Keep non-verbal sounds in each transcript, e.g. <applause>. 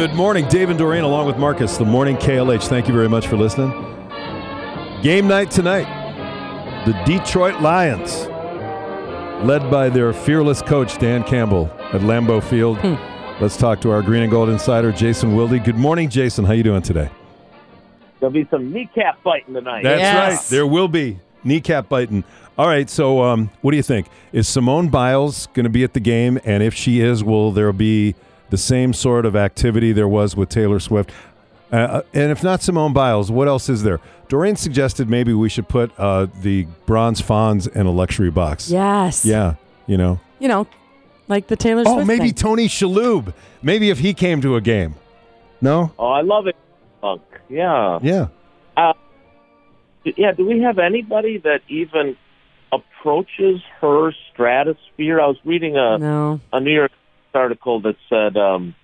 Good morning, Dave and Doreen, along with Marcus. The morning KLH. Thank you very much for listening. Game night tonight. The Detroit Lions, led by their fearless coach Dan Campbell at Lambeau Field. Let's talk to our Green and Gold insider Jason Wilde. Good morning, Jason. How are you doing today? There'll be some kneecap biting tonight. That's Yes. right. There will be kneecap biting. All right. So, um, what do you think? Is Simone Biles going to be at the game? And if she is, will there be the same sort of activity there was with Taylor Swift? Uh, and if not Simone Biles, what else is there? Doreen suggested maybe we should put uh, the Bronze Fonz in a luxury box. Yes. Yeah. You know. You know, like the Taylor Oh, Swift maybe thing. Tony Shalhoub. Maybe if he came to a game. No. Oh, I love it, Punk. Yeah. Yeah. Yeah, do we have anybody that even approaches her stratosphere? I was reading a, no. a New York article that said um,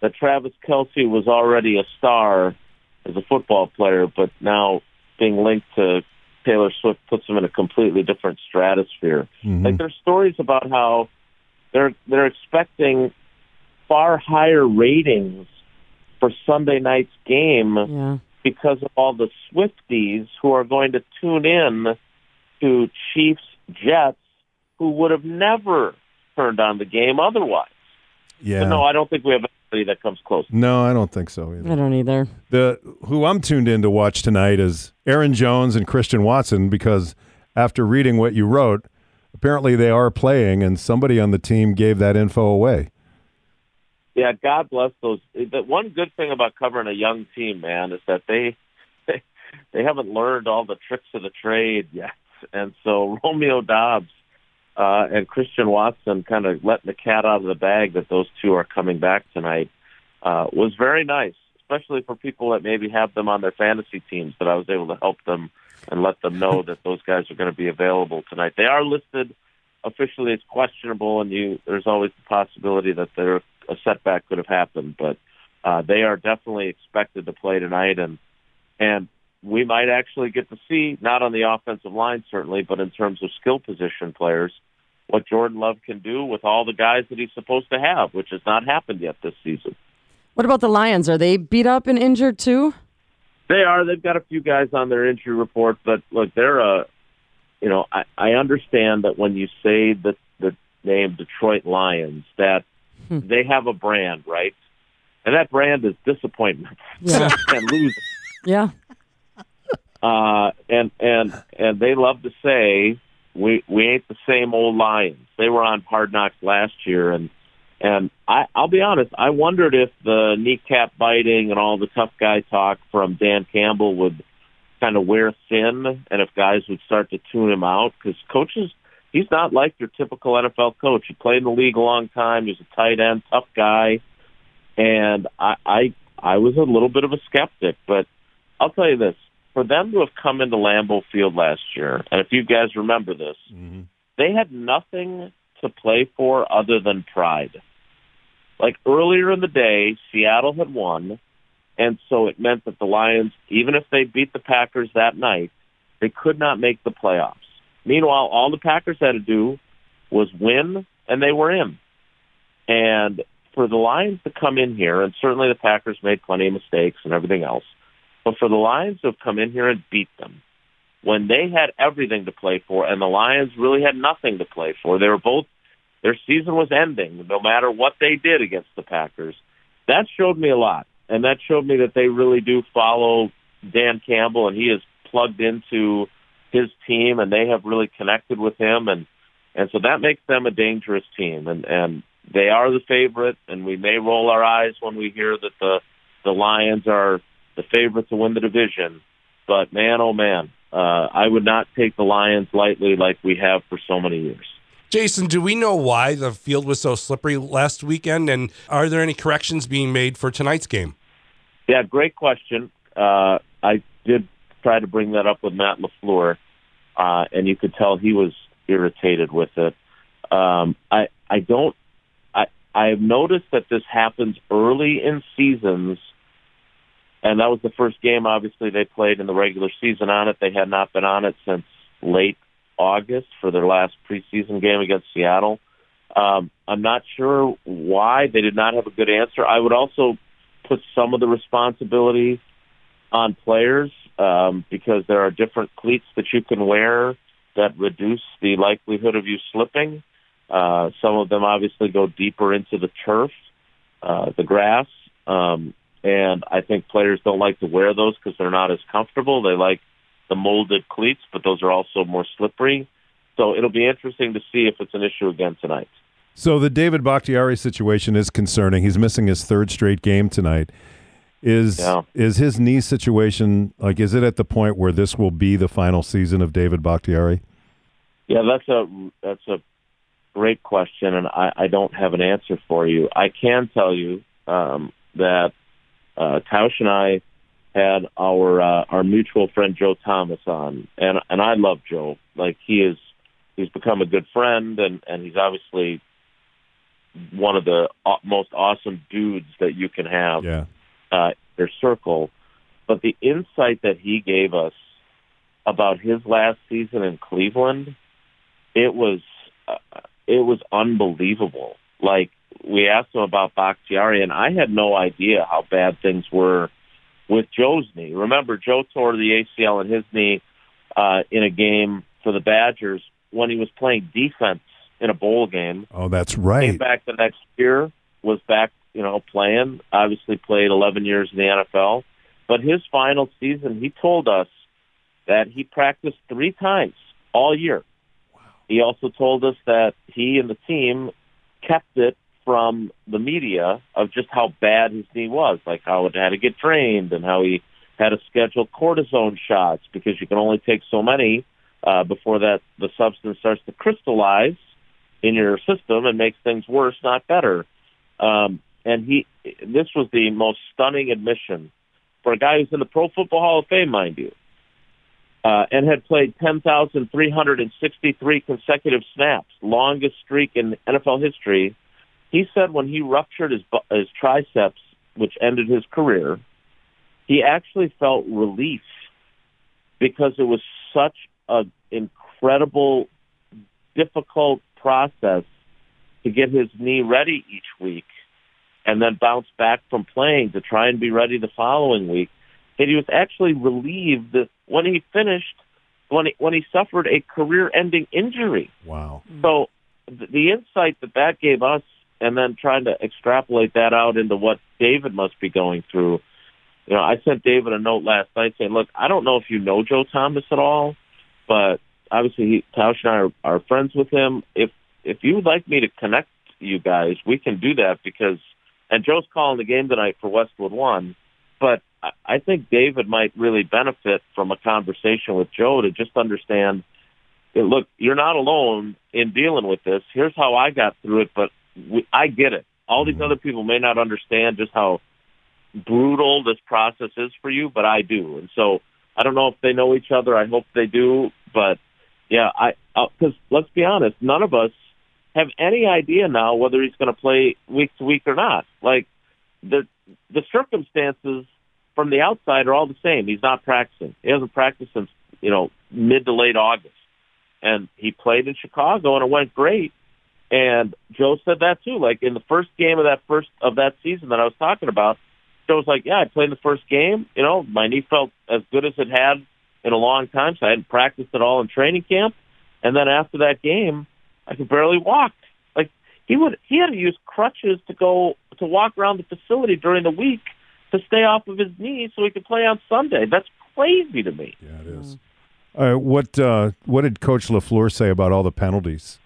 that Travis Kelce was already a star as a football player, but now being linked to Taylor Swift puts him in a completely different stratosphere. Mhm. Like there's stories about how they're they're expecting far higher ratings for Sunday night's game Yeah. because of all the Swifties who are going to tune in to Chiefs Jets who would have never turned on the game otherwise. Yeah. But no, I don't think we have anybody that comes close. no, I don't think so either. I don't either. the who I'm tuned in to watch tonight is Aaron Jones and Christian Watson because after reading what you wrote, apparently they are playing and somebody on the team gave that info away. Yeah, God bless those. The one good thing about covering a young team, man, is that they <laughs> they, they haven't learned all the tricks of the trade yet, and so <laughs> Romeo Doubs uh, and Christian Watson kind of letting the cat out of the bag that those two are coming back tonight uh, was very nice, especially for people that maybe have them on their fantasy teams. That I was able to help them and let them know <laughs> that those guys are going to be available tonight. They are listed officially as questionable, and you there's always the possibility that there a setback could have happened, but uh, they are definitely expected to play tonight, and and we might actually get to see not on the offensive line certainly, but in terms of skill position players, what Jordan Love can do with all the guys that he's supposed to have, which has not happened yet this season. What about the Lions? Are they beat up and injured too? They are. They've got a few guys on their injury report, but look, they're a. You know, I, I understand that when you say the the name Detroit Lions, that hmm. they have a brand, right? And that brand is disappointment Yeah. <laughs> and losing. yeah. Uh, and and and they love to say we we ain't the same old Lions. They were on Hard Knocks last year, and and I I'll be honest, I wondered if the kneecap biting and all the tough guy talk from Dan Campbell would kind of wear thin, and if guys would start to tune him out because coaches. He's not like your typical NFL coach. He played in the league a long time. He's a tight end, tough guy, and I, I I was a little bit of a skeptic, but I'll tell you this: for them to have come into Lambeau Field last year, and if you guys remember this, mm-hmm. they had nothing to play for other than pride. Like earlier in the day, Seattle had won, and so it meant that the Lions, even if they beat the Packers that night, they could not make the playoffs. Meanwhile, all the Packers had to do was win, and they were in. And for the Lions to come in here, and certainly the Packers made plenty of mistakes and everything else, but for the Lions to have come in here and beat them when they had everything to play for, and the Lions really had nothing to play for, they were both their season was ending, no matter what they did against the Packers. That showed me a lot, and that showed me that they really do follow Dan Campbell, and he is plugged into his team, and they have really connected with him, and and so that makes them a dangerous team, and and they are the favorite, and we may roll our eyes when we hear that the the Lions are the favorite to win the division, but man, oh man, uh, I would not take the Lions lightly like we have for so many years. Jason, do we know why the field was so slippery last weekend? And are there any corrections being made for tonight's game? Yeah, great question. Uh, I did try to bring that up with Matt Lafleur, uh, and you could tell he was irritated with it. Um, I I don't. I I have noticed that this happens early in seasons, and that was the first game. Obviously, they played in the regular season on it. They had not been on it since late August for their last preseason game against Seattle. Um, I'm not sure why they did not have a good answer. I would also put some of the responsibility on players um, because there are different cleats that you can wear that reduce the likelihood of you slipping. Uh, some of them obviously go deeper into the turf, uh, the grass, um, and I think players don't like to wear those because they're not as comfortable. They like the molded cleats, but those are also more slippery. So it'll be interesting to see if it's an issue again tonight. So the David Bakhtiari situation is concerning. He's missing his third straight game tonight. Is Yeah. is his knee situation like? Is it at the point where this will be the final season of David Bakhtiari? Yeah, that's a that's a great question, and I, I don't have an answer for you. I can tell you um, that uh, Tausch and I had our uh, our mutual friend Joe Thomas on, and and I love Joe. Like he is, he's become a good friend, and and he's obviously one of the most awesome dudes that you can have Yeah. uh, their circle. But the insight that he gave us about his last season in Cleveland, it was uh, it was unbelievable. Like we asked him about Bakhtiari, and I had no idea how bad things were with Joe's knee. Remember, Joe tore the ACL in his knee uh, in a game for the Badgers when he was playing defense in a bowl game Oh, that's right. came back the next year, was back, you know, playing. Obviously, played 11 years in the NFL. But his final season, he told us that he practiced three times all year. He also told us that he and the team kept it from the media of just how bad his knee was, like how it had to get drained and how he had to schedule cortisone shots because you can only take so many uh, before that the substance starts to crystallize in your system and makes things worse, not better. Um, and he, this was the most stunning admission for a guy who's in the Pro Football Hall of Fame, mind you, uh, and had played 10,363 consecutive snaps, longest streak in NFL history. He said when he ruptured his his triceps, which ended his career, he actually felt relief because it was such an incredible, difficult process to get his knee ready each week and then bounce back from playing to try and be ready the following week. And he was actually relieved that when he finished, when he, when he suffered a career-ending injury. Wow. So the insight that that gave us, and then trying to extrapolate that out into what David must be going through. You know, I sent David a note last night saying, "Look, I don't know if you know Joe Thomas at all, but obviously he, Tausch and I are, are friends with him. If if you would like me to connect you guys, we can do that because." And Joe's calling the game tonight for Westwood One, but I- think David might really benefit from a conversation with Joe to just understand look, you're not alone in dealing with this. Here's how I got through it, but we, I get it. All these mm-hmm. other people may not understand just how brutal this process is for you, but I do. And so I don't know if they know each other. I hope they do, but yeah, I uh, because let's be honest, none of us have any idea now whether he's going to play week to week or not. Like the the circumstances from the outside are all the same. He's not practicing. He hasn't practiced since you know mid to late August, and he played in Chicago and it went great. And Joe said that too. Like in the first game of that first of that season that I was talking about, Joe was like, "Yeah, I played the first game. You know, my knee felt as good as it had in a long time, so I hadn't practiced at all in training camp. And then after that game, I could barely walk. Like he would, he had to use crutches to go to walk around the facility during the week to stay off of his knees so he could play on Sunday. That's crazy to me. Yeah, it is. All right, what uh, what did Coach Lafleur say about all the penalties?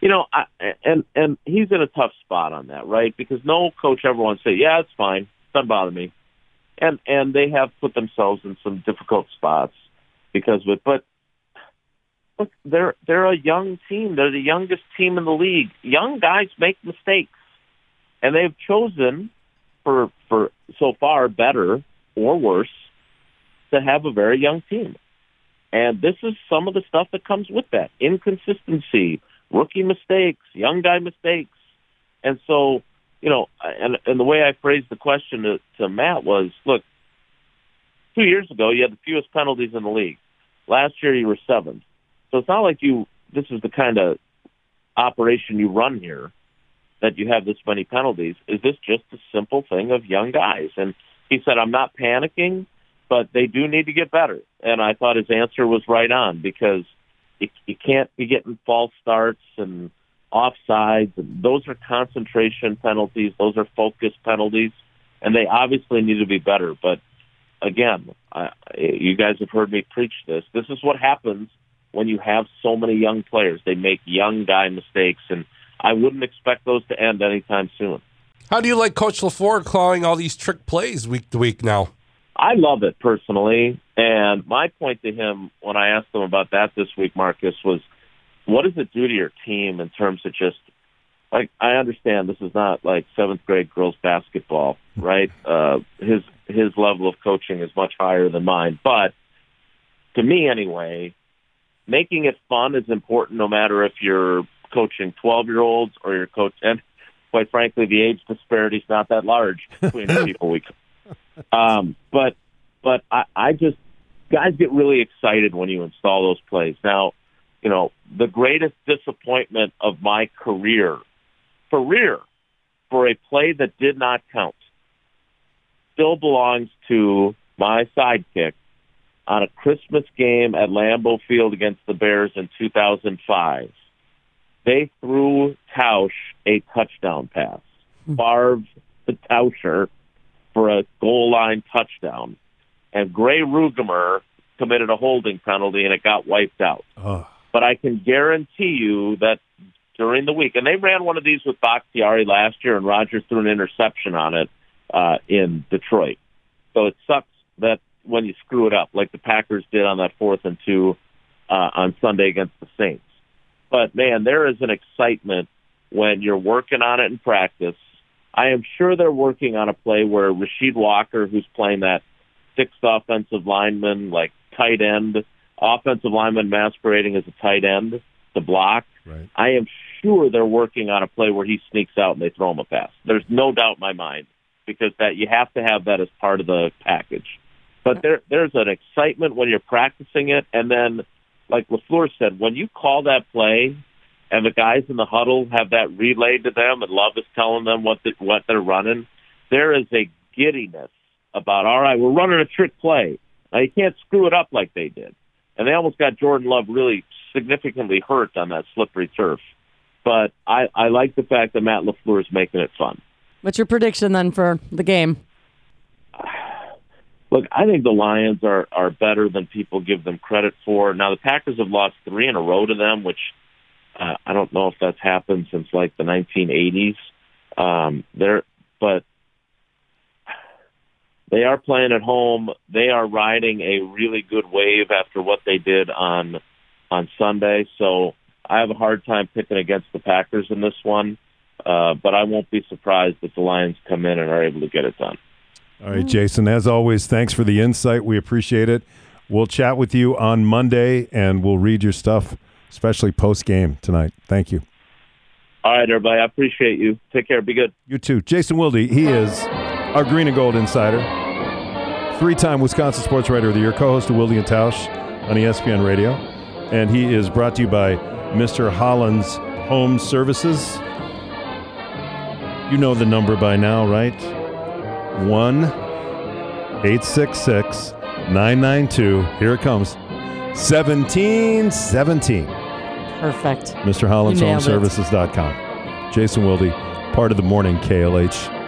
You know, I, and and he's in a tough spot on that, right? Because no coach ever wants to say, "Yeah, it's fine, doesn't bother me," and and they have put themselves in some difficult spots because of it. But look, they're they're a young team. They're the youngest team in the league. Young guys make mistakes, and they've chosen for for so far better or worse to have a very young team. And this is some of the stuff that comes with that inconsistency, rookie mistakes, young guy mistakes. And so, you know, and, and the way I phrased the question to, to Matt was look, two years ago, you had the fewest penalties in the league. Last year, you were seventh. So it's not like you, this is the kind of operation you run here. that you have this many penalties. Is this just a simple thing of young guys? And he said, I'm not panicking, but they do need to get better. And I thought his answer was right on because you, you can't be getting false starts and offsides. And those are concentration penalties. Those are focus penalties. And they obviously need to be better. But again, I, you guys have heard me preach this. This is what happens when you have so many young players. They make young guy mistakes, and I wouldn't expect those to end anytime soon. How do you like Coach LaFleur calling all these trick plays week to week now? I love it personally. And my point to him when I asked him about that this week, Marcus, was what does it do to your team in terms of just like I understand this is not like seventh grade girls basketball, right? Uh, his his level of coaching is much higher than mine, but to me anyway, making it fun is important no matter if you're coaching 12 year olds or you're coach and quite frankly the age disparity is not that large between the <laughs> people we um but but I, I just guys get really excited when you install those plays now you know the greatest disappointment of my career career for a play that did not count still belongs to my sidekick on a Christmas game at Lambeau Field against the Bears in 2005. They threw Tausch a touchdown pass. Hmm. Favre the Tauscher for a goal line touchdown. And Grey Ruegamer committed a holding penalty and it got wiped out. Oh. But I can guarantee you that during the week, and they ran one of these with Bakhtiari last year, and Rodgers threw an interception on it uh, in Detroit. So it sucks that when you screw it up, like the Packers did on that fourth and two uh, on Sunday against the Saints. But man, there is an excitement when you're working on it in practice. I am sure they're working on a play where Rasheed Walker, who's playing that sixth offensive lineman, like tight end, offensive lineman masquerading as a tight end to block. Right. I am sure they're working on a play where he sneaks out and they throw him a pass. There's no doubt in my mind because that you have to have that as part of the package. But there, there's an excitement when you're practicing it, and then, like Lafleur said, when you call that play, and the guys in the huddle have that relayed to them, and Love is telling them what the, what they're running, there is a giddiness about. All right, we're running a trick play. Now you can't screw it up like they did, and they almost got Jordan Love really significantly hurt on that slippery turf. But I, I like the fact that Matt Lafleur is making it fun. What's your prediction then for the game? <sighs> Look, I think the Lions are are better than people give them credit for. Now the Packers have lost three in a row to them, which uh, I don't know if that's happened since like the 1980s. Um, they're but they are playing at home. They are riding a really good wave after what they did on on Sunday. So I have a hard time picking against the Packers in this one. Uh, but I won't be surprised if the Lions come in and are able to get it done. All right, Jason, as always, thanks for the insight. We appreciate it. We'll chat with you on Monday and we'll read your stuff, especially post game tonight. Thank you. All right, everybody. I appreciate you. Take care. Be good. You too. Jason Wilde, he is our green and gold insider, three time Wisconsin Sports Writer of the Year, co host of Wilde and Tausch on ESPN Radio. And he is brought to you by Mr. Holland's Home Services. You know the number by now, right? 1 866 992. Here it comes. 1717. Perfect. Mr. Holland's Home. Services.com. Jason Wilde, part of the morning KLH